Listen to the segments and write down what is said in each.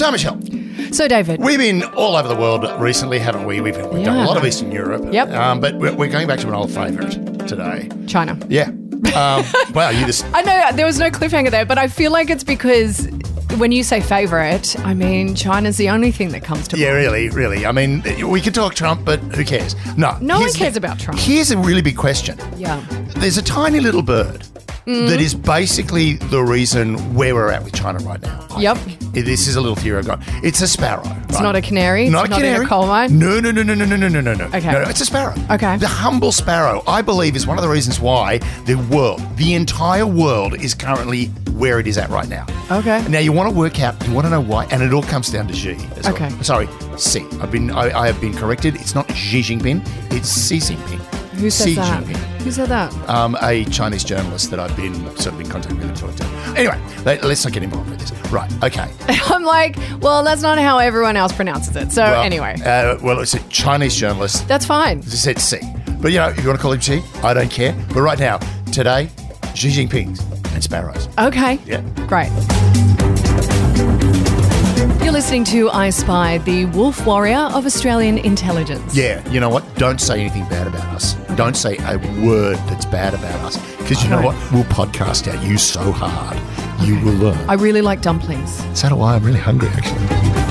So, Michelle, So, David, we've been all over the world recently, haven't we? We've, we've done a lot of Eastern Europe. Yep. Um, but we're, we're going back to an old favourite today. China. Yeah. Um, wow, you just. I know there was no cliffhanger there, but I feel like it's because when you say favorite, I mean China's the only thing that comes to Yeah, mind. Yeah, really, really. I mean, we can talk Trump, but who cares? No. No one cares about Trump. Here's a really big question. Yeah. There's a tiny little bird Mm. that is basically the reason where we're at with China right now. I Yep. think. This is a little theory I've got. It's a sparrow. It's not a canary. Not it's a not canary. in a coal mine. No, no, no, no, no, no, no, no, no, no. Okay. No, no, it's a sparrow. Okay. The humble sparrow, I believe, is one of the reasons why the world, the entire world, is currently where it is at right now. Okay. Now you want to work out, you want to know why, and it all comes down to Xi. as well. Okay. Sorry, Xi. I've been, I, I have been corrected. It's not Xi Jinping. It's Xi Jinping. Who says Xi that? Jinping. Who said that? Um, a Chinese journalist that I've been sort of in contact with and talked to. Anyway, let, us not get involved with this. Right. Okay. I'm like, well, that's not how everyone else pronounces it. So Well, anyway, Uh, well, it's a Chinese journalist that's fine. As I said C. But you know, if you want to call him Xi, I don't care. But right now, today, Xi Jinping's and sparrows. Okay. Yeah. Great. You're listening to I Spy, the wolf warrior of Australian intelligence. Yeah, you know what? Don't say anything bad about us. Don't say a word that's bad about us. Because you know what? We'll podcast out you so hard. You will learn. I really like dumplings. So do I. I'm really hungry, actually.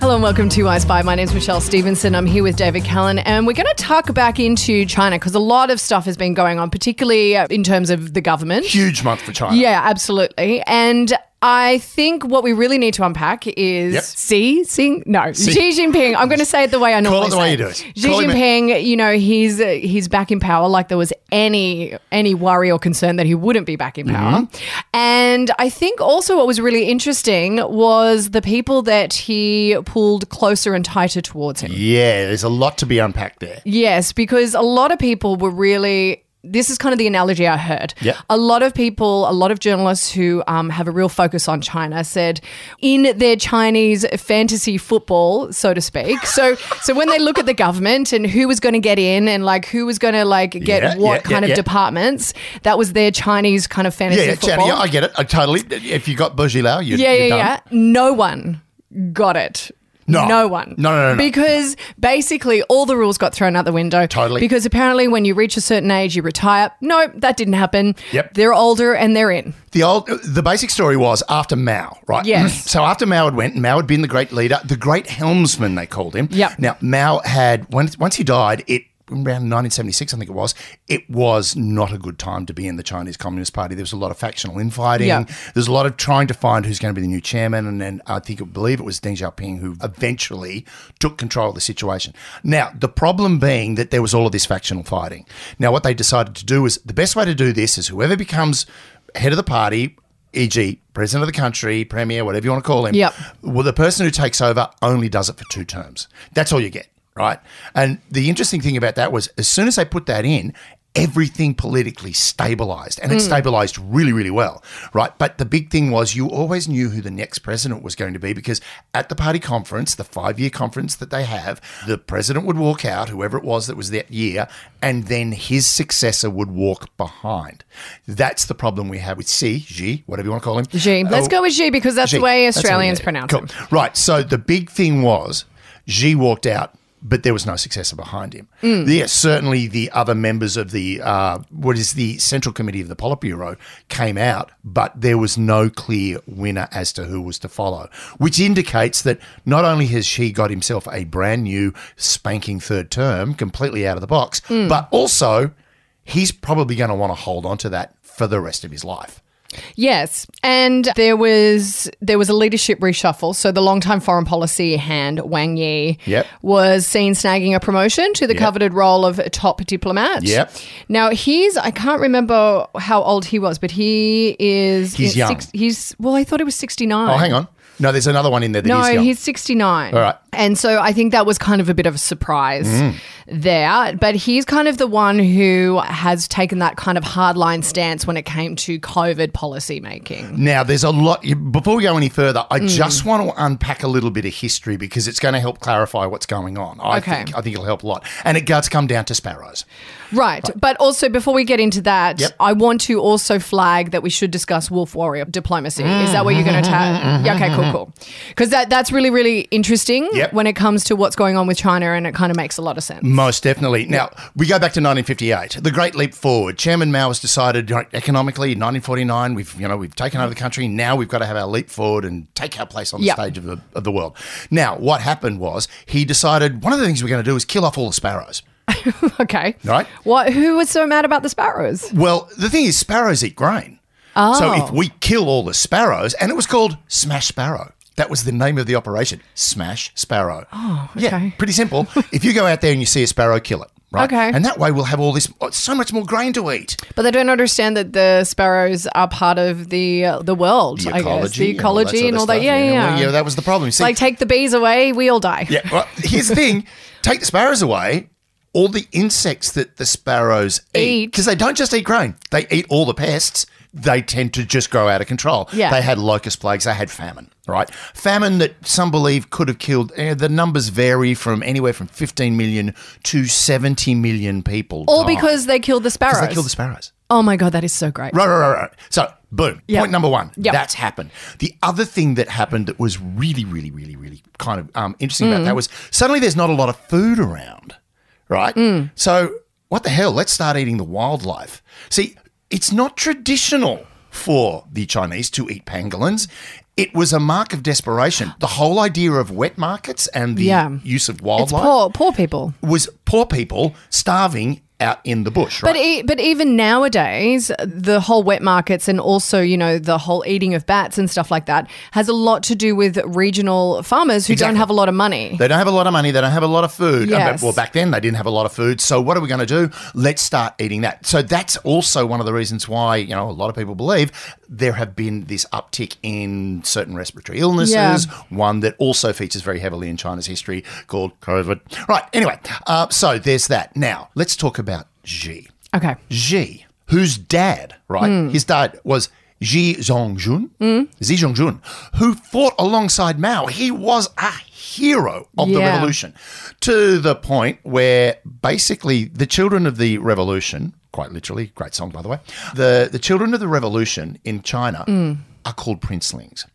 Hello and welcome to I Spy. My name's Michelle Stevenson. I'm here with David Callan, and we're going to tuck back into China because a lot of stuff has been going on, particularly uh, in terms of the government. Huge month for China. Yeah, absolutely. And I think what we really need to unpack is Yep. Xi, Xi, no, Xi Jinping. I'm going to say it the way I normally it the say way you do it. Xi Call him Jinping, you know, he's he's back in power. Like there was any any worry or concern that he wouldn't be back in power. Mm-hmm. And I think also what was really interesting was the people that he pulled closer and tighter towards him. Yeah, there's a lot to be unpacked there. Yes, because a lot of people were really. This is kind of the analogy I heard. Yeah. A lot of people, a lot of journalists who um, have a real focus on China said in their Chinese fantasy football, so to speak. So, so when they look at the government and who was going to get in and like who was going to like get Yeah, what yeah, kind yeah, of yeah. departments, that was their Chinese kind of fantasy Yeah, yeah, football. Channy, I get it. I totally. If you got Bo Xilai, you're, Yeah, yeah, yeah. No one got it. No. No one. No, no, no, no. Because basically all the rules got thrown out the window. Totally. Because apparently when you reach a certain age, you retire. No, that didn't happen. Yep. They're older and they're in. The old, the basic story was after Mao, right? Yes. So after Mao had went, Mao had been the great leader, the great helmsman they called him. Yep. Now Mao had once once he died, it around 1976, I think it was. It was not a good time to be in the Chinese Communist Party. There was a lot of factional infighting. Yep. There's a lot of trying to find who's going to be the new chairman, and then I think I believe it was Deng Xiaoping who eventually took control of the situation. Now the problem being that there was all of this factional fighting. Now what they decided to do is the best way to do this is whoever becomes head of the party e.g., president of the country, premier, whatever you want to call him. Yep. Well, the person who takes over only does it for two terms. That's all you get, right? And the interesting thing about that was as soon as they put that in, everything politically stabilized and it mm. stabilized really really well right but the big thing was you always knew who the next president was going to be because at the party conference the 5 year conference that they have the president would walk out whoever it was that was that year and then his successor would walk behind that's the problem we have with C Xi whatever you want to call him Xi. Uh, Let's Oh, go with Xi because that's Xi. the way That's how we Australians get it. pronounce Cool. Right. So the big thing was Xi walked out, but there was no successor behind him. Mm. Yeah, certainly the other members of the uh, what is the Central Committee of the Politburo came out, but there was no clear winner as to who was to follow, which indicates that not only has Xi got himself a brand new spanking third term, completely out of the box, Mm. but also he's probably going to want to hold on to that for the rest of his life. Yes, and there was there was a leadership reshuffle. So the longtime foreign policy hand Wang Yi Yep. was seen snagging a promotion to the coveted role of top diplomat. Yep. Now he's I can't remember how old he was, but he is He's young. he's well, I thought he was sixty nine. Oh, hang on. No, there's another one in there that No, young. he's sixty nine. All right. And so I think that was kind of a bit of a surprise Mm. there. But he's kind of the one who has taken that kind of hardline stance when it came to COVID policy making. Now, there's a lot. Before we go any further, I Mm. just want to unpack a little bit of history because it's going to help clarify what's going on. I Okay. think I think it'll help a lot, and it does come down to sparrows. Right. But also, before we get into that, Yep. I want to also flag that we should discuss wolf warrior diplomacy. Is that where you're going to tell? Yeah, okay, cool, cool. Because that, that's really, really interesting Yep. When it comes to what's going on with China, and it kind of makes a lot of sense. Most definitely. Now, we go back to 1958, the Great Leap Forward. Chairman Mao has decided you know, economically, in 1949, we've you know we've taken over the country. Now we've got to have our leap forward and take our place on the Yep. stage of the of the world. Now, what happened was he decided one of the things we're going to do is kill off all the sparrows. Okay. Right. What? Who was so mad about the sparrows? Well, the thing is, sparrows eat grain. Oh. So if oh. we kill all the sparrows, and it was called Smash Sparrow. That was the name of the operation, Smash Sparrow. Oh, okay. Yeah, pretty simple. if you go out there and you see a sparrow, kill it. Right? Okay. And that way we'll have all this, oh, so much more grain to eat. But they don't understand that the sparrows are part of the uh, the world. The I ecology, guess the and ecology sort and all that. Yeah, yeah, well, yeah. yeah, that was the problem. See, like take the bees away, we all die. yeah, well, here's the thing: take the sparrows away. All the insects that the sparrows Eat. because they don't just eat grain; they eat all the pests. They tend to just grow out of control. Yeah. They had locust plagues. They had famine. Right, famine that some believe could have killed. eh, the numbers vary from anywhere from 15 million to 70 million people. All died. because they killed the sparrows. they killed the sparrows. oh my god, that is so great. Right, right, right, right. So, boom. Yep. Point number one. Yep. That's happened. The other thing that happened that was really, really, really, really kind of um, interesting about Mm. that was suddenly there's not a lot of food around, right? Mm. So, what the hell? Let's start eating the wildlife. See, it's not traditional for the Chinese to eat pangolins. It was a mark of desperation. The whole idea of wet markets and the Yeah. use of wildlife. It's poor, poor people. was poor people starving out in the bush, right? But e- but even nowadays, the whole wet markets and also you know the whole eating of bats and stuff like that has a lot to do with regional farmers who Exactly. don't have a lot of money. They don't have a lot of money. They don't have a lot of food. Uh, Yes. Well, back then they didn't have a lot of food. So what are we going to do? Let's start eating that. So that's also one of the reasons why you know a lot of people believe there have been this uptick in certain respiratory illnesses. Yeah. One that also features very heavily in China's history called COVID. Right. Anyway, uh, so there's that. Now let's talk about Xi. Okay. Xi, whose dad, right? Hmm. His dad was Xi Zhongxun, Xi Zhongxun, who fought alongside Mao. He was a hero of the revolution to the point where basically the children of the revolution, quite literally, great song by the way, the, the children of the revolution in China Hmm. are called princelings.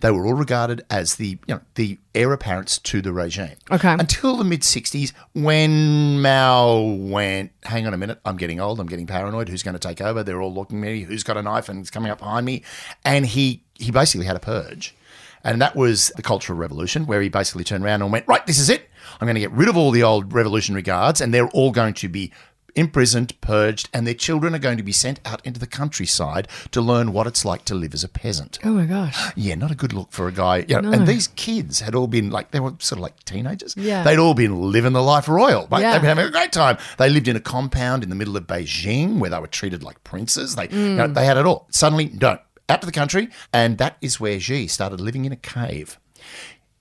They were all regarded as the you know the heir apparents to the regime. Okay. Until the mid '60s, when Mao went, "Hang on a minute, I'm getting old. I'm getting paranoid. Who's going to take over? They're all looking at me. Who's got a knife and is coming up behind me?" And he he basically had a purge, and that was the Cultural Revolution, where he basically turned around and went, "Right, this is it. I'm going to get rid of all the old revolutionary guards, and they're all going to be." Imprisoned, purged, and their children are going to be sent out into the countryside to learn what it's like to live as a peasant. Oh my gosh. Yeah, not a good look for a guy. You know, And these kids had all been like, they were sort of like teenagers. Yeah. They'd all been living the life royal. Right? Yeah. They'd been having a great time. They lived in a compound in the middle of Beijing where they were treated like princes. They, you know, mm. they had it all. Suddenly, don't. Out to the country. And that is where Xi started living in a cave.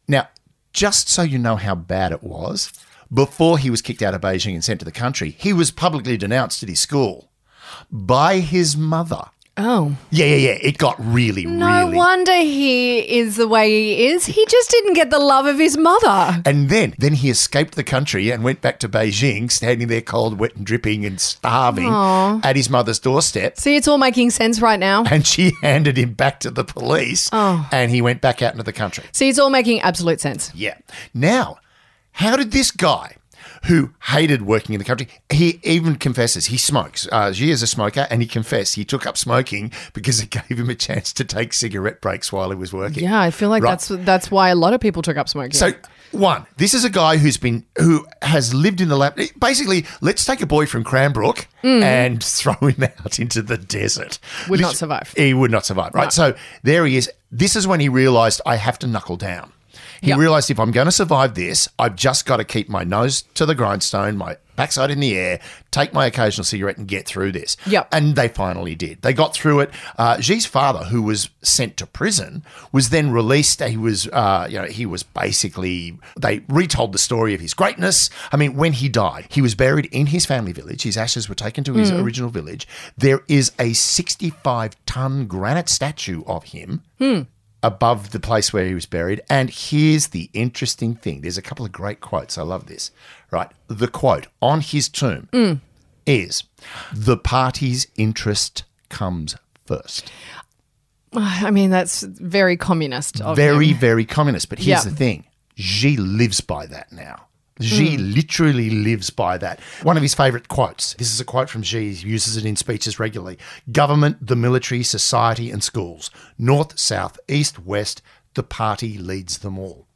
Now, just so you know how bad it was, before he was kicked out of Beijing and sent to the country, he was publicly denounced at his school by his mother. Oh. Yeah, yeah, yeah. It got really, No really. No wonder he is the way he is. He just didn't get the love of his mother. And then, then he escaped the country and went back to Beijing, standing there cold, wet, and dripping, and starving at his mother's doorstep. See, it's all making sense right now. And she handed him back to the police, Oh. and he went back out into the country. See, it's all making absolute sense. Yeah. Now, how did this guy who hated working in the country, he even confesses he smokes. Uh, Xi is a smoker, and he confessed he took up smoking because it gave him a chance to take cigarette breaks while he was working. Yeah, I feel like Right. that's that's why a lot of people took up smoking. So one, this is a guy who's been who has lived in the lab. Basically, let's take a boy from Cranbrook and throw him out into the desert. Mm. Would not survive. He would not survive. Right. So there he is. This is when he realised I have to knuckle down. He Yep. realised if I'm going to survive this, I've just got to keep my nose to the grindstone, my backside in the air, take my occasional cigarette and get through this. Yep. And they finally did. They got through it. Uh, Xi's father, who was sent to prison, was then released. He was, uh, you know, he was basically, they retold the story of his greatness. I mean, when he died, he was buried in his family village. His ashes were taken to his original village. There is a 65 ton granite statue of him above the place where he was buried. And here's the interesting thing there's a couple of great quotes. I love this. Right. The quote on his tomb is The party's interest comes first. I mean, that's very communist. Of Very, him. very communist. But here's Yeah. the thing Xi lives by that now. Xi literally lives by that. One of his favorite quotes this is a quote from Xi, he uses it in speeches regularly government, the military, society, and schools. North, south, east, west, the party leads them all.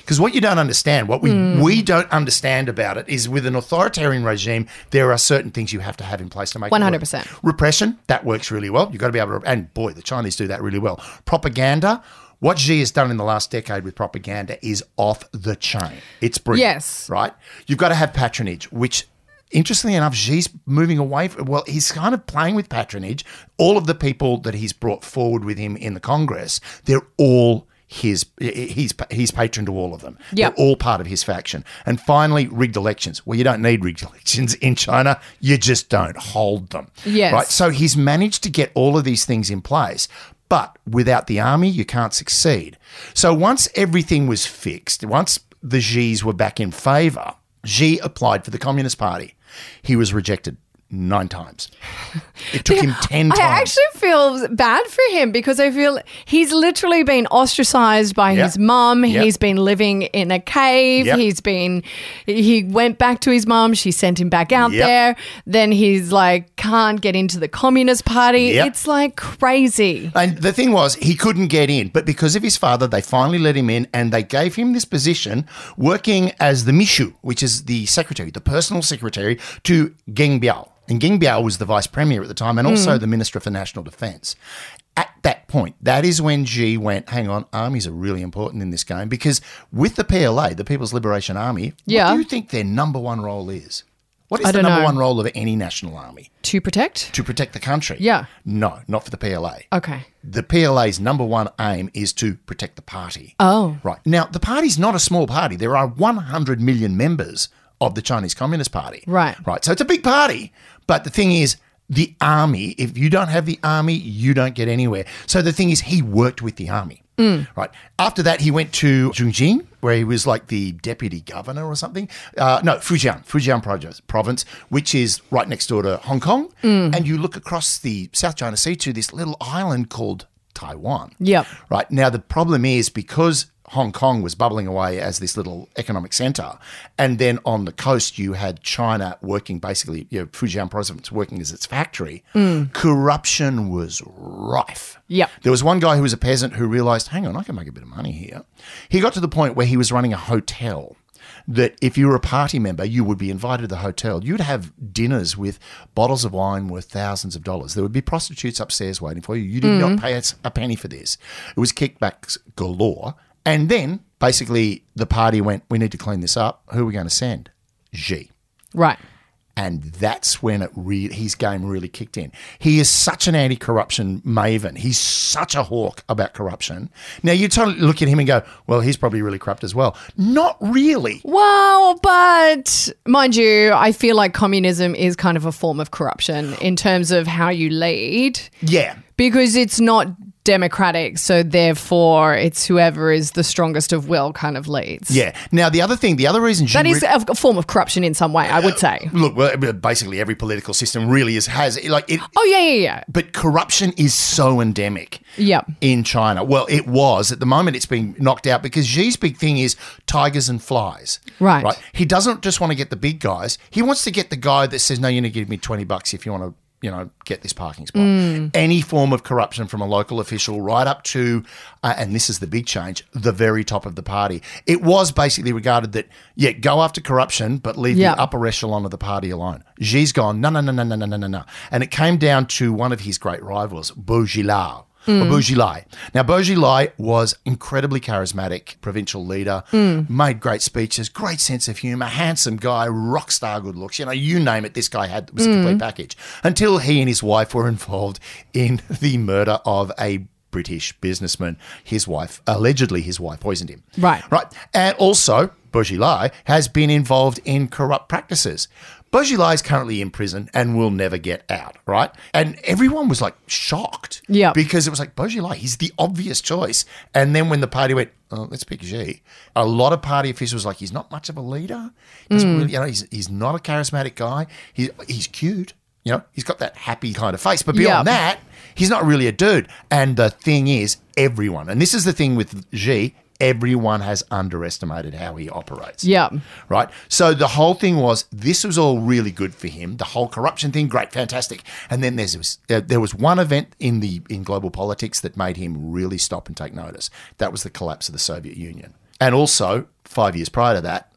Because what you don't understand, what we, we don't understand about it is with an authoritarian regime, there are certain things you have to have in place to make it work. 100%. Repression, that works really well. You've got to be able to, and boy, the Chinese do that really well. Propaganda, what Xi has done in the last decade with propaganda is off the chain. It's brilliant. Yes. Right? You've got to have patronage, which. Interestingly enough, Xi's moving away. From, well, he's kind of playing with patronage. All of the people that he's brought forward with him in the Congress, they're all his. He's he's patron to all of them. They're all part of his faction. And finally, rigged elections. Well, you don't need rigged elections in China. You just don't hold them. Yes. Right. So he's managed to get all of these things in place. But without the army, you can't succeed. So once everything was fixed, once the Xis were back in favour, Xi applied for the Communist Party. He was rejected nine times. It took him 10 times. I actually feel bad for him because I feel he's literally been ostracized by Yep. his mum. Yep. He's been living in a cave. Yep. He's been, he went back to his mum. She sent him back out there. Then he's like, can't get into the Communist Party. Yep. It's like crazy. And the thing was, he couldn't get in, but because of his father, they finally let him in and they gave him this position working as the Mishu, which is the secretary, the personal secretary to Geng Biao. And Geng Biao was the vice premier at the time and also hmm. the minister for national defense. At that point, that is when Xi went, hang on, armies are really important in this game because with the PLA, the People's Liberation Army, Yeah. what do you think their number one role is? What is I the number know. one role of any national army? To protect? To protect the country. Yeah. No, not for the PLA Okay. the PLA's number one aim is to protect the party. Oh. Right. Now, the party's not a small party. There are 100 million members of the Chinese Communist Party. Right. Right. So it's a big party. But the thing is, the army, if you don't have the army, you don't get anywhere. So the thing is, he worked with the army. Right. After that, he went to Zhejiang, where he was like the deputy governor or something. Uh, no, Fujian, Fujian province, which is right next door to Hong Kong. And you look across the South China Sea to this little island called Taiwan. Yep. Right. Now, the problem is because Hong Kong was bubbling away as this little economic center, and then on the coast, you had China working basically, you know, Fujian province working as its factory, hmm. corruption was rife. Yep. There was one guy who was a peasant who realized, hang on, I can make a bit of money here. He got to the point where he was running a hotel that if you were a party member, you would be invited to the hotel. You'd have dinners with bottles of wine worth thousands of dollars. There would be prostitutes upstairs waiting for you. You did not hmm. pay a penny for this. It was kickbacks galore. And then basically the party went, we need to clean this up. Who are we going to send? Xi. Right. And that's when it re- his game really kicked in. He is such an anti-corruption maven. He's such a hawk about corruption. Now you totally look at him and go, "Well, he's probably really corrupt as well." Not really. Well, but mind you, I feel like communism is kind of a form of corruption in terms of how you lead Yeah, because it's not democratic. So therefore, it's whoever is the strongest of will kind of leads. yeah. Now the other thing, the other reason That is re- a form of corruption in some way, I would say. Uh, look, well, basically every political system really is has like it. Oh, yeah, yeah, yeah. But corruption is so endemic. Yep. in China. Well, it was. At the moment, it's been knocked out because Xi's big thing is tigers and flies. Right. Right. He doesn't just want to get the big guys. He wants to get the guy that says, "No, you need to give me twenty bucks if you want to." You know, get this parking spot. Any form of corruption from a local official, right up to, uh, and this is the big change, the very top of the party. It was basically regarded that, yeah, go after corruption, but leave Yeah. the upper echelon of the party alone. Xi's gone, no, no, no, no, no, no, no, no. And it came down to one of his great rivals, Bo Xilai. or Bo Xilai. Now, Bo Xilai was incredibly charismatic provincial leader, hmm. made great speeches, great sense of humor, handsome guy, rock star good looks. You know, you name it, this guy had was a hmm. complete package. Until he and his wife were involved in the murder of a British businessman. His wife, allegedly, his wife poisoned him. Right. Right. And also, Bo Xilai has been involved in corrupt practices. Bo Xilai is currently in prison and will never get out, right? And everyone was like shocked. Yeah. Because it was like, Bo Xilai, he's the obvious choice. And then when the party went, oh, let's pick Xi, a lot of party officials were like, he's not much of a leader. He's hmm. really, you know, he's, he's not a charismatic guy. He, he's cute. You know, he's got that happy kind of face. But beyond Yeah. that, he's not really a dude. And the thing is, everyone, and this is the thing with Xi, everyone has underestimated how he operates. Yeah. Right. So the whole thing was this was all really good for him. The whole corruption thing, great, fantastic. And then there's was, uh, there was one event in the in global politics that made him really stop and take notice. That was the collapse of the Soviet Union, and also five years prior to that,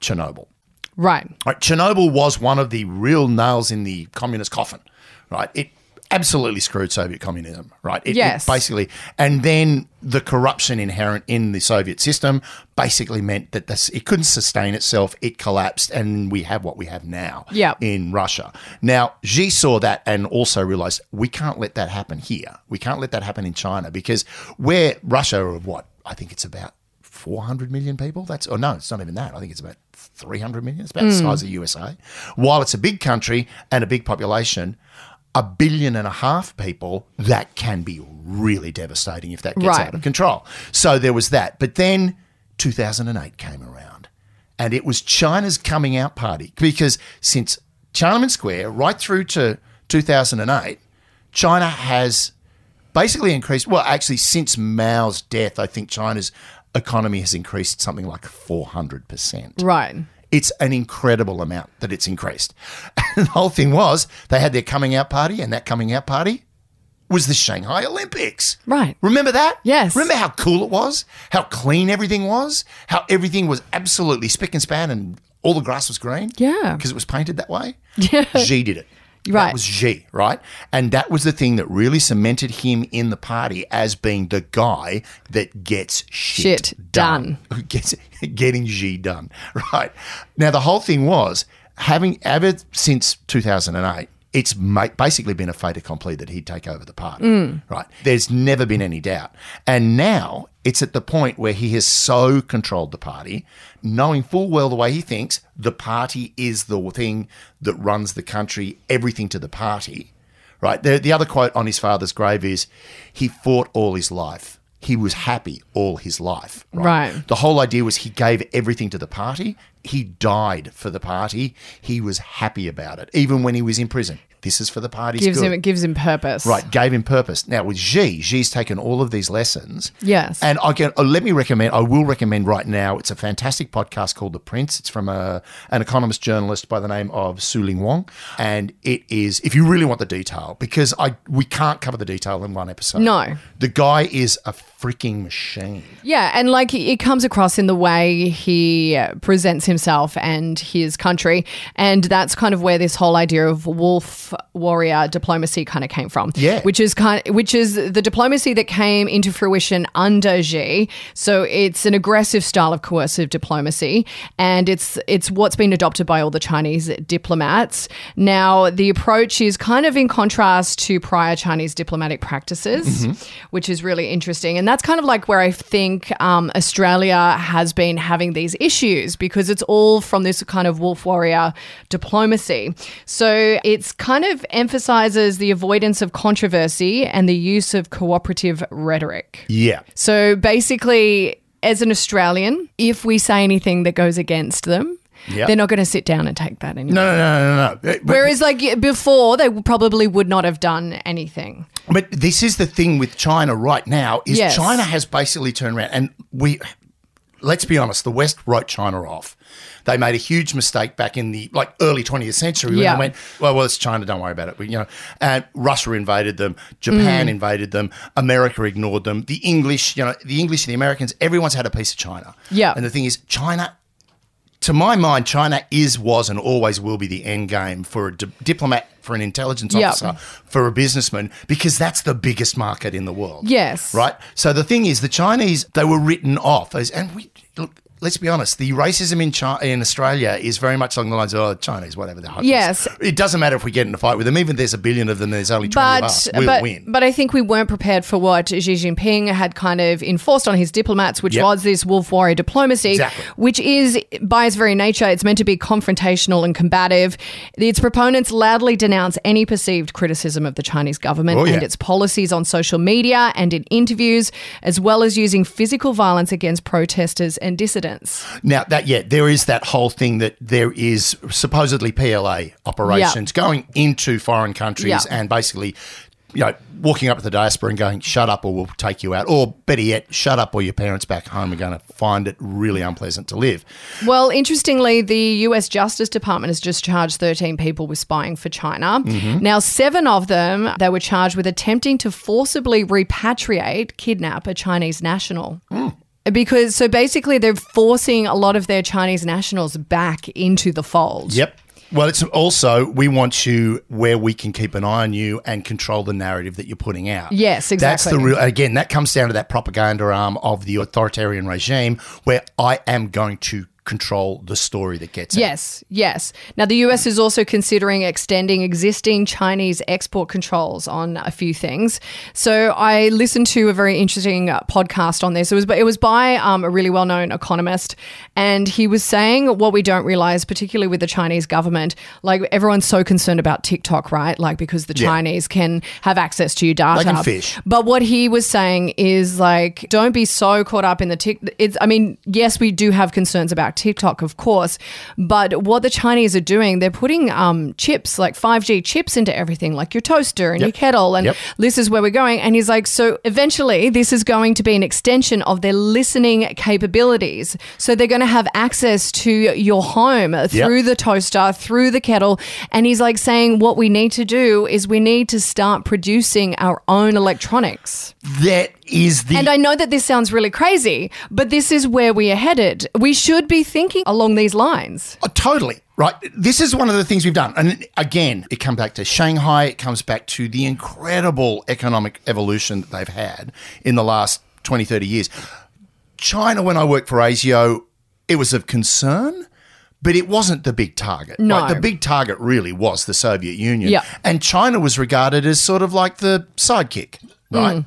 Chernobyl. Right. Right, Chernobyl was one of the real nails in the communist coffin. Right, it absolutely screwed Soviet communism. Right, It- it Yes. basically, and then the corruption inherent in the Soviet system basically meant that this it couldn't sustain itself. It collapsed, and we have what we have now. Yep. in Russia. Now, Xi saw that and also realized we can't let that happen here. We can't let that happen in China because where Russia of what I think it's about 400 million people. That's or no, it's not even that. I think it's about 300 million. It's about the hmm. size of the USA. While it's a big country and a big population, a billion and a half people, that can be really devastating if that gets Right. out of control. So there was that. But then 2008 came around and it was China's coming out party because since Tiananmen Square right through to 2008, China has basically increased. Well, actually, since Mao's death, I think China's economy has increased something like 400%. Right. It's an incredible amount that it's increased. And the whole thing was they had their coming out party, and that coming out party was the Shanghai Olympics. Right. Remember that? Yes. Remember how cool it was? How clean everything was? How everything was absolutely spick and span and all the grass was green? Yeah. Because it was painted that way? Yeah. Xi did it. Right. That was Xi, right? And that was the thing that really cemented him in the party as being the guy that gets shit, Shit done. Who gets getting Xi done, right? Now the whole thing was having ever since 2008. It's ma- basically been a fait accompli that he'd take over the party, Mm. right? There's never been any doubt. And now it's at the point where he has so controlled the party, knowing full well the way he thinks, the party is the thing that runs the country, everything to the party, right? The, the other quote on his father's grave is, he fought all his life. He was happy all his life. Right. The whole idea was he gave everything to the party. He died for the party. He was happy about it, even when he was in prison. This is for the party's Gives good. him it gives him purpose. Right, gave him purpose. Now with Xi, Xi's taken all of these lessons. Yes. And I can uh, let me recommend. I will recommend right now. It's a fantastic podcast called The Prince. It's from a an economist journalist by the name of Sue-Lin Wong, and it is if you really want the detail because I we can't cover the detail in one episode. No. the guy is a freaking machine. Yeah, and like it comes across in the way he uh, presents himself and his country, and that's kind of where this whole idea of wolf warrior diplomacy kind of came from. Yeah. which is kind, which is the diplomacy that came into fruition under Xi. So it's an aggressive style of coercive diplomacy, and it's it's what's been adopted by all the Chinese diplomats. Now the approach is kind of in contrast to prior Chinese diplomatic practices, which is really interesting, and that's kind of like where I think um, Australia has been having these issues because it's all from this kind of wolf warrior diplomacy. So it's kind of emphasizes the avoidance of controversy and the use of cooperative rhetoric. Yeah, So basically, as an Australian, if we say anything that goes against them, Yep. they're not going to sit down and take that anymore. no, no, no, no, no. Whereas, like before, they probably would not have done anything. But this is the thing with China right now is Yes. China has basically turned around and we let's be honest, the West wrote China off. They made a huge mistake back in the like early 20th century when Yeah. they went, well, well, it's China, don't worry about it. We, you know, and Russia invaded them, Japan Mm. invaded them, America ignored them. The English, you know, the English and the Americans, everyone's had a piece of China. Yeah. And the thing is, China to my mind, China is, was, and always will be the end game for a di- diplomat, for an intelligence Yep. officer, for a businessman, because that's the biggest market in the world. Yes. Right? So the thing is, the Chinese, they were written off as, and we, let's be honest, the racism in China, in Australia is very much along the lines of, oh, Chinese, whatever, they're hopeless. Yes. It doesn't matter if we get in a fight with them, even if there's a billion of them, there's only 20 of but us. We'll but win. but I think we weren't prepared for what Xi Jinping had kind of enforced on his diplomats, which Yep. was this wolf warrior diplomacy, Exactly. which is by its very nature, it's meant to be confrontational and combative. Its proponents loudly denounce any perceived criticism of the Chinese government Oh, yeah. and its policies on social media and in interviews, as well as using physical violence against protesters and dissidents. Now that yeah, there is that whole thing that there is supposedly PLA operations going into foreign countries Yeah. and basically, you know, walking up to the diaspora and going, "Shut up, or we'll take you out," or better yet, "Shut up, or your parents back home are going to find it really unpleasant to live." Well, interestingly, the US Justice Department has just charged 13 people with spying for China. Mm-hmm. Now, seven of them, they were charged with attempting to forcibly repatriate, kidnap a Chinese national. Mm. Because, so basically, they're forcing a lot of their Chinese nationals back into the fold. Yep. Well, it's also we want you where we can keep an eye on you and control the narrative that you're putting out. Yes, exactly. That's the real. Again, that comes down to that propaganda arm of the authoritarian regime, where I am going to control the story that gets out. Yes, yes. Now, the US is also considering extending existing Chinese export controls on a few things. So, I listened to a very interesting uh, podcast on this. It was, it was by um, a really well known economist, and he was saying what we don't realize, particularly with the Chinese government, like everyone's so concerned about TikTok, right? Like, because the Yeah. Chinese can have access to your data. Fish. But what he was saying is like, don't be so caught up in the tick. It's, I mean, yes, we do have concerns about TikTok, of course, but what the Chinese are doing, they're putting um, chips, like 5G chips into everything, like your toaster and Yep. your kettle. And Yep. this is where we're going. And he's like, so eventually, this is going to be an extension of their listening capabilities. So they're going to have access to your home through the toaster, through the kettle. And he's like saying, what we need to do is we need to start producing our own electronics. That is the And I know that this sounds really crazy, but this is where we are headed. We should be thinking along these lines. Oh, totally. Right. This is one of the things we've done. And again, it comes back to Shanghai. It comes back to the incredible economic evolution that they've had in the last 20, 30 years. China, when I worked for ASIO, it was of concern, but it wasn't the big target. No. Right? The big target really was the Soviet Union. Yeah. And China was regarded as sort of like the sidekick, right? Mm.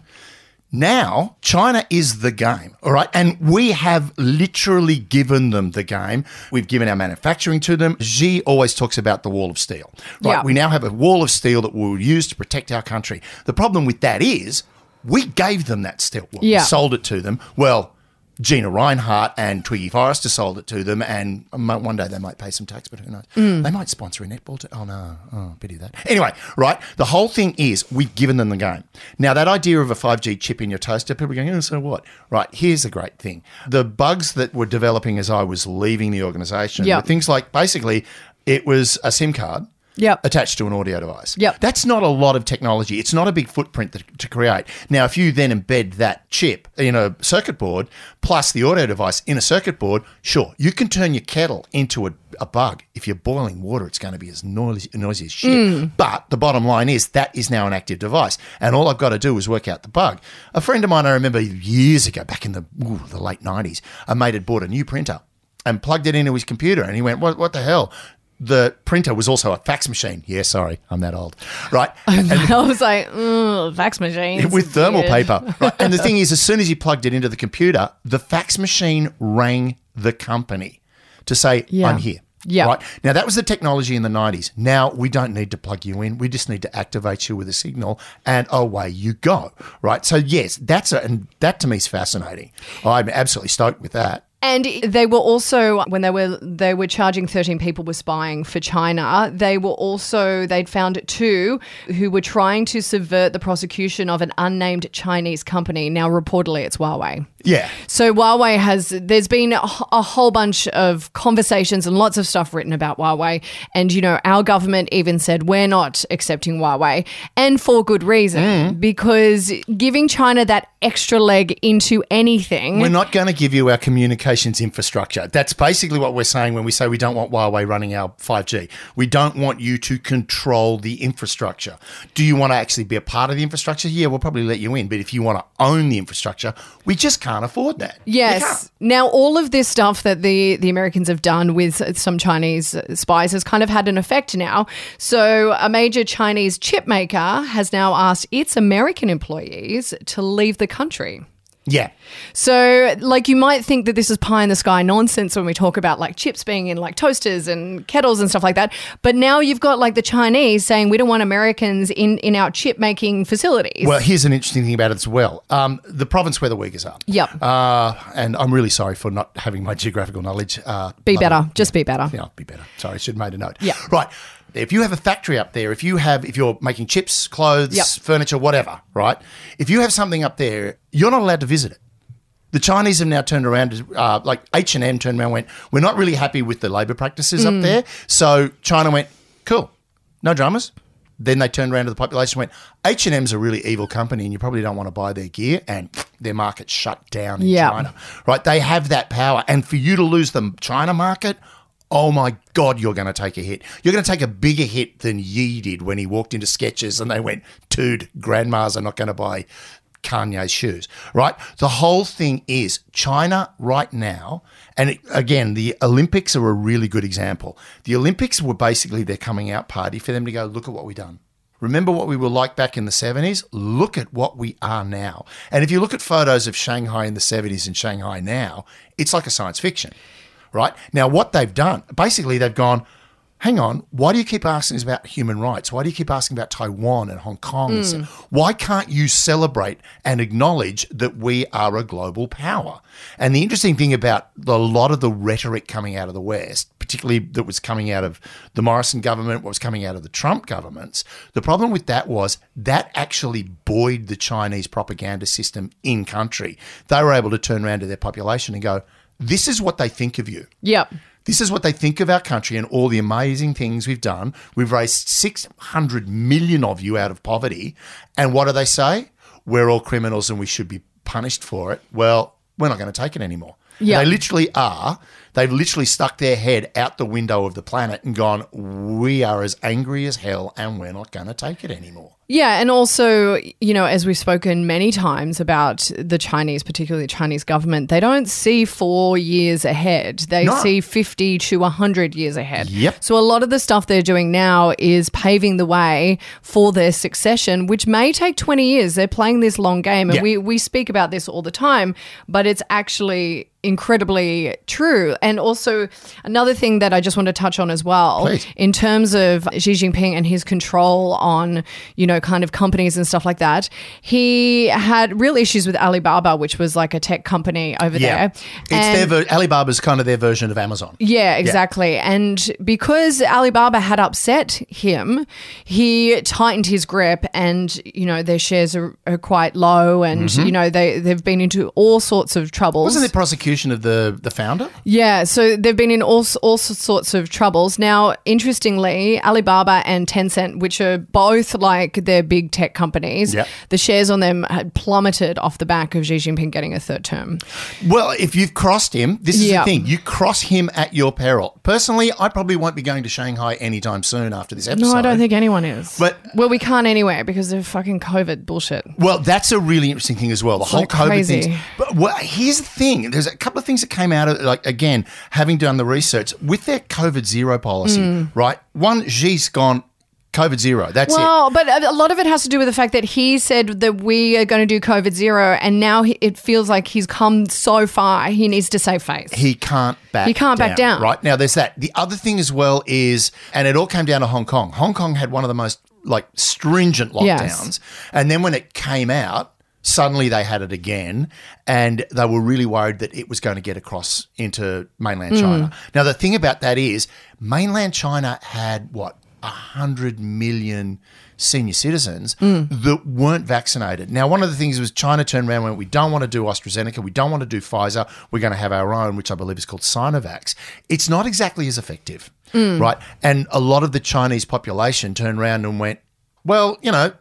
Now, China is the game, all right? And we have literally given them the game. We've given our manufacturing to them. Xi always talks about the wall of steel, right? Yeah. We now have a wall of steel that we'll use to protect our country. The problem with that is we gave them that steel. Well, we sold it to them. Well, Gina Rinehart and Twiggy Forrester sold it to them, and one day they might pay some tax, but who knows? Mm. They might sponsor a netball. To- oh no, oh pity that. Anyway, right? The whole thing is we've given them the game. Now that idea of a five G chip in your toaster, people are going, oh, so what? Right? Here's the great thing: the bugs that were developing as I was leaving the organisation Yeah. were things like basically it was a SIM card Yep. attached to an audio device. Yep. That's not a lot of technology. It's not a big footprint to, to create. Now, if you then embed that chip in a circuit board plus the audio device in a circuit board, sure, you can turn your kettle into a, a bug. If you're boiling water, it's going to be as noisy, noisy as shit. Mm. But the bottom line is that is now an active device. And all I've got to do is work out the bug. A friend of mine, I remember years ago, back in the, ooh, the late 90s, a mate had bought a new printer and plugged it into his computer. And he went, what, what the hell? The printer was also a fax machine. Yeah, sorry, I'm that old. Right. And I was like, mm, fax machine with thermal Weird. paper. Right. And the thing is, as soon as you plugged it into the computer, the fax machine rang the company to say, Yeah. I'm here. Yeah. Right. Now, that was the technology in the 90s. Now, we don't need to plug you in. We just need to activate you with a signal and away you go. Right. So, yes, that's a, and that to me is fascinating. I'm absolutely stoked with that. And they were also when they were they were charging 13 people were spying for China. They were also they'd found two who were trying to subvert the prosecution of an unnamed Chinese company. Now reportedly it's Huawei. Yeah. So Huawei has, there's been a, a whole bunch of conversations and lots of stuff written about Huawei. And, you know, our government even said we're not accepting Huawei and for good reason hmm. because giving China that extra leg into anything. We're not going to give you our communications infrastructure. That's basically what we're saying when we say we don't want Huawei running our 5G. We don't want you to control the infrastructure. Do you want to actually be a part of the infrastructure? Yeah, we'll probably let you in. But if you want to own the infrastructure, we just can't afford that. Yes. Now, all of this stuff that the, the Americans have done with some Chinese spies has kind of had an effect now. So, a major Chinese chip maker has now asked its American employees to leave the country. Yeah. So, like, you might think that this is pie in the sky nonsense when we talk about like chips being in like toasters and kettles and stuff like that. But now you've got like the Chinese saying we don't want Americans in, in our chip making facilities. Well, here's an interesting thing about it as well. Um, the province where the Uyghurs are. Yep. Uh, and I'm really sorry for not having my geographical knowledge. Uh, be better. Just be better. Yeah, be better. Sorry, I should have made a note. Yeah. Right. If you have a factory up there, if you have, if you're making chips, clothes, Yep. furniture, whatever, right? If you have something up there, you're not allowed to visit it. The Chinese have now turned around, uh, like H and M turned around, and went, we're not really happy with the labour practices Mm. up there. So China went, cool, no dramas. Then they turned around to the population, and went, H and M's a really evil company, and you probably don't want to buy their gear, and their market shut down in Yeah. China. Right? They have that power, and for you to lose the China market, oh my god, you're going to take a hit. You're going to take a bigger hit than Ye did when he walked into Skechers and they went, dude, grandmas are not going to buy Kanye's shoes, right? The whole thing is China right now, and it, again, the Olympics are a really good example. The Olympics were basically their coming out party for them to go, look at what we've done. Remember what we were like back in the 70s? Look at what we are now. And if you look at photos of Shanghai in the 70s and Shanghai now, it's like a science fiction, right? Now, what they've done, basically, they've gone, hang on, why do you keep asking us about human rights? Why do you keep asking about Taiwan and Hong Kong? and hmm. Why can't you celebrate and acknowledge that we are a global power? And the interesting thing about a lot of the rhetoric coming out of the West, particularly that was coming out of the Morrison government, what was coming out of the Trump governments, the problem with that was that actually buoyed the Chinese propaganda system in country. They were able to turn around to their population and go, this is what they think of you. Yep. This is what they think of our country and all the amazing things we've done. We've raised 600 million of you out of poverty. And what do they say? We're all criminals and we should be punished for it. Well, we're not going to take it anymore. Yeah. They literally are. They've literally stuck their head out the window of the planet and gone, we are as angry as hell and we're not going to take it anymore. Yeah, and also, you know, as we've spoken many times about the Chinese, particularly the Chinese government, they don't see four years ahead. They No. see 50 to 100 years ahead. Yep. So a lot of the stuff they're doing now is paving the way for their succession, which may take 20 years. They're playing this long game. And Yeah. we, we speak about this all the time, but it's actually incredibly true. And also, another thing that I just want to touch on as well, Please. in terms of Xi Jinping and his control on, you know, kind of companies and stuff like that, he had real issues with Alibaba, which was like a tech company over Yeah. there. It's And- their ver- Alibaba's kind of their version of Amazon. yeah, exactly. And because Alibaba had upset him, he tightened his grip and, you know, their shares are, are quite low and, mm-hmm. you know, they, they've been into all sorts of troubles. Wasn't there prosecution of the, the founder? Yeah, so they've been in all, all sorts of troubles. Now, interestingly, Alibaba and Tencent, which are both like their big tech companies, Yep. the shares on them had plummeted off the back of Xi Jinping getting a third term. Well, if you've crossed him, this is Yeah. the thing. You cross him at your peril. Personally, I probably won't be going to Shanghai anytime soon after this episode. No, I don't think anyone is. But- well, we can't anyway because of fucking COVID bullshit. Well, that's a really interesting thing as well. The whole like COVID crazy. thing. But well, here's the thing: there's a couple of things that came out of like again, having done the research with their COVID zero policy. Mm. Right, one Xi's gone COVID zero. That's it. Well, but a lot of it has to do with the fact that he said that we are going to do COVID zero, and now he, it feels like he's come so far. He needs to save face. He can't back. He can't back down. Right now, there's that. The other thing as well is, and it all came down to Hong Kong. Hong Kong had one of the most like stringent lockdowns, Yes. and then when it came out. Suddenly they had it again, and they were really worried that it was going to get across into mainland hmm. China. Now the thing about that is, mainland China had what a hundred million senior citizens hmm. that weren't vaccinated. Now, one of the things was China turned around and went, we don't want to do AstraZeneca, we don't want to do Pfizer, we're going to have our own, which I believe is called Sinovac. It's not exactly as effective, hmm. right? And a lot of the Chinese population turned around and went, well, you know,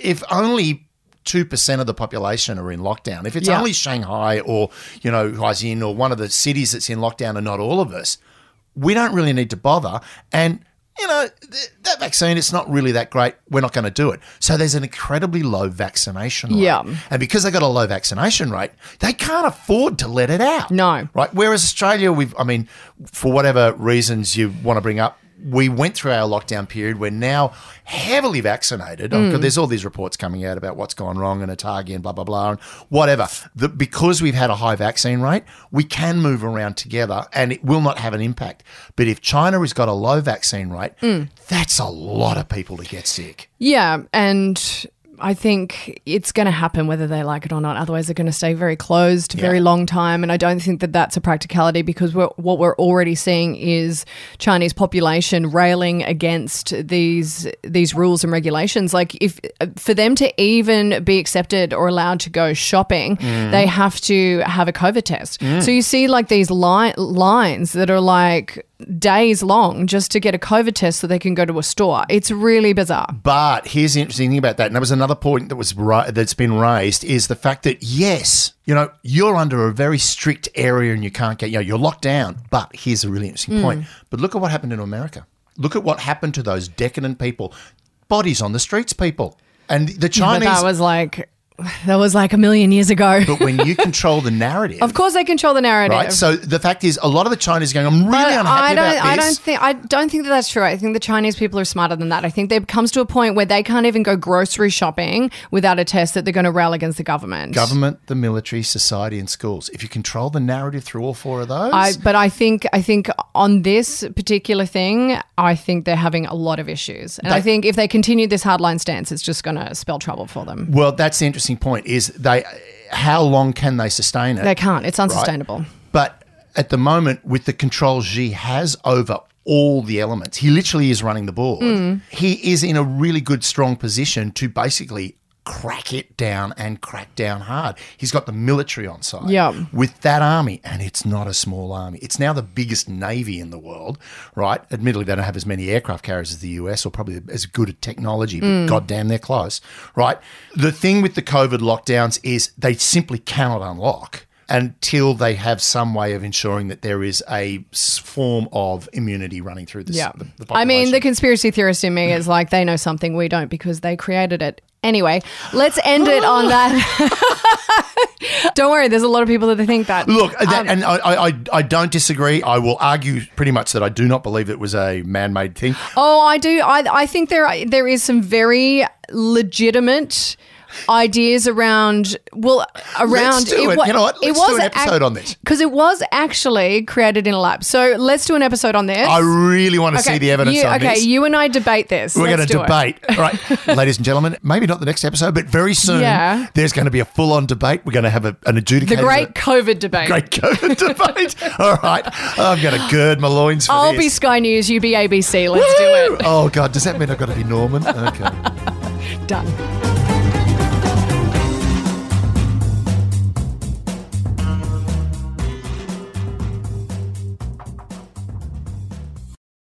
if only two percent of the population are in lockdown, if it's Yeah. only Shanghai or you know Huaxin or one of the cities that's in lockdown and not all of us, we don't really need to bother. And you know th- that vaccine, it's not really that great. We're not going to do it. So there's an incredibly low vaccination rate. Yeah. and because they got a low vaccination rate, they can't afford to let it out. No. right. Whereas Australia, we've, I mean, for whatever reasons you want to bring up. We went through our lockdown period. We're now heavily vaccinated. Oh, There's all these reports coming out about what's gone wrong in Otago and blah blah blah and whatever. The, because we've had a high vaccine rate, we can move around together and it will not have an impact. But if China has got a low vaccine rate, Hmm. that's a lot of people to get sick. Yeah, and I think it's going to happen whether they like it or not. Otherwise, they're going to stay very closed a very long time. And I don't think that that's a practicality because we're, what we're already seeing is Chinese population railing against these these rules and regulations. Like if for them to even be accepted or allowed to go shopping, mm. they have to have a COVID test. Mm. So you see like these li- lines that are like days long just to get a COVID test so they can go to a store. It's really bizarre. But here's the interesting thing about that, and that was another point that was ra- that's been raised is the fact that yes, you know, you're under a very strict area and you can't get, you know, you're locked down. But here's a really interesting point. Hmm. But look at what happened in America. Look at what happened to those decadent people, bodies on the streets, people, and the But Chinese. that was like that was like a million years ago. but when you control the narrative, of course, they control the narrative. right? So the fact is, a lot of the Chinese are going, I'm really But unhappy I don't. about I this. don't think. I don't think that that's true. I think the Chinese people are smarter than that. I think there comes to a point where they can't even go grocery shopping without a test that they're going to rail against the government. Government, the military, society, and schools. If you control the narrative through all four of those, I, but I think I think on this particular thing, I think they're having a lot of issues, and I think if they continue this hardline stance, it's just going to spell trouble for them. Well, that's the interesting point. Is they how long can they sustain it? They can't. It's unsustainable. But at the moment, with the control Xi has over all the elements, he literally is running the board. Hmm. He is in a really good, strong position to basically crack it down and crack down hard. He's got the military on side. Yeah. With that army, and it's not a small army. It's now the biggest navy in the world, right? Admittedly, they don't have as many aircraft carriers as the US or probably as good at technology, but Hmm. goddamn, they're close, right? The thing with the COVID lockdowns is they simply cannot unlock until they have some way of ensuring that there is a form of immunity running through this, Yeah. the, the I mean, the conspiracy theorist in me is like, they know something we don't because they created it. Anyway, let's end it on that. don't worry, there's a lot of people that think that. Look, that, Um, and I, I, I- I don't disagree. I will argue pretty much that I do not believe it was a man-made thing. Oh, I do. I, I think there there is some very legitimate ideas around well around do it. wa- You know what? Let's do an episode on this. because it was actually created in a lab. So let's do an episode on this. I really want to see the evidence you, on okay, this. you and I debate this. We're going to it. debate. All right, ladies and gentlemen, maybe not the next episode, but very soon Yeah. there's going to be a full on debate. We're going to have a, an The adjudicated. great COVID debate. Great COVID debate. All right. I'm going to gird my loins for I'll this. be Sky News, you be ABC. Let's do it. Oh, God. Does that mean I've got to be Norman? Okay. Done.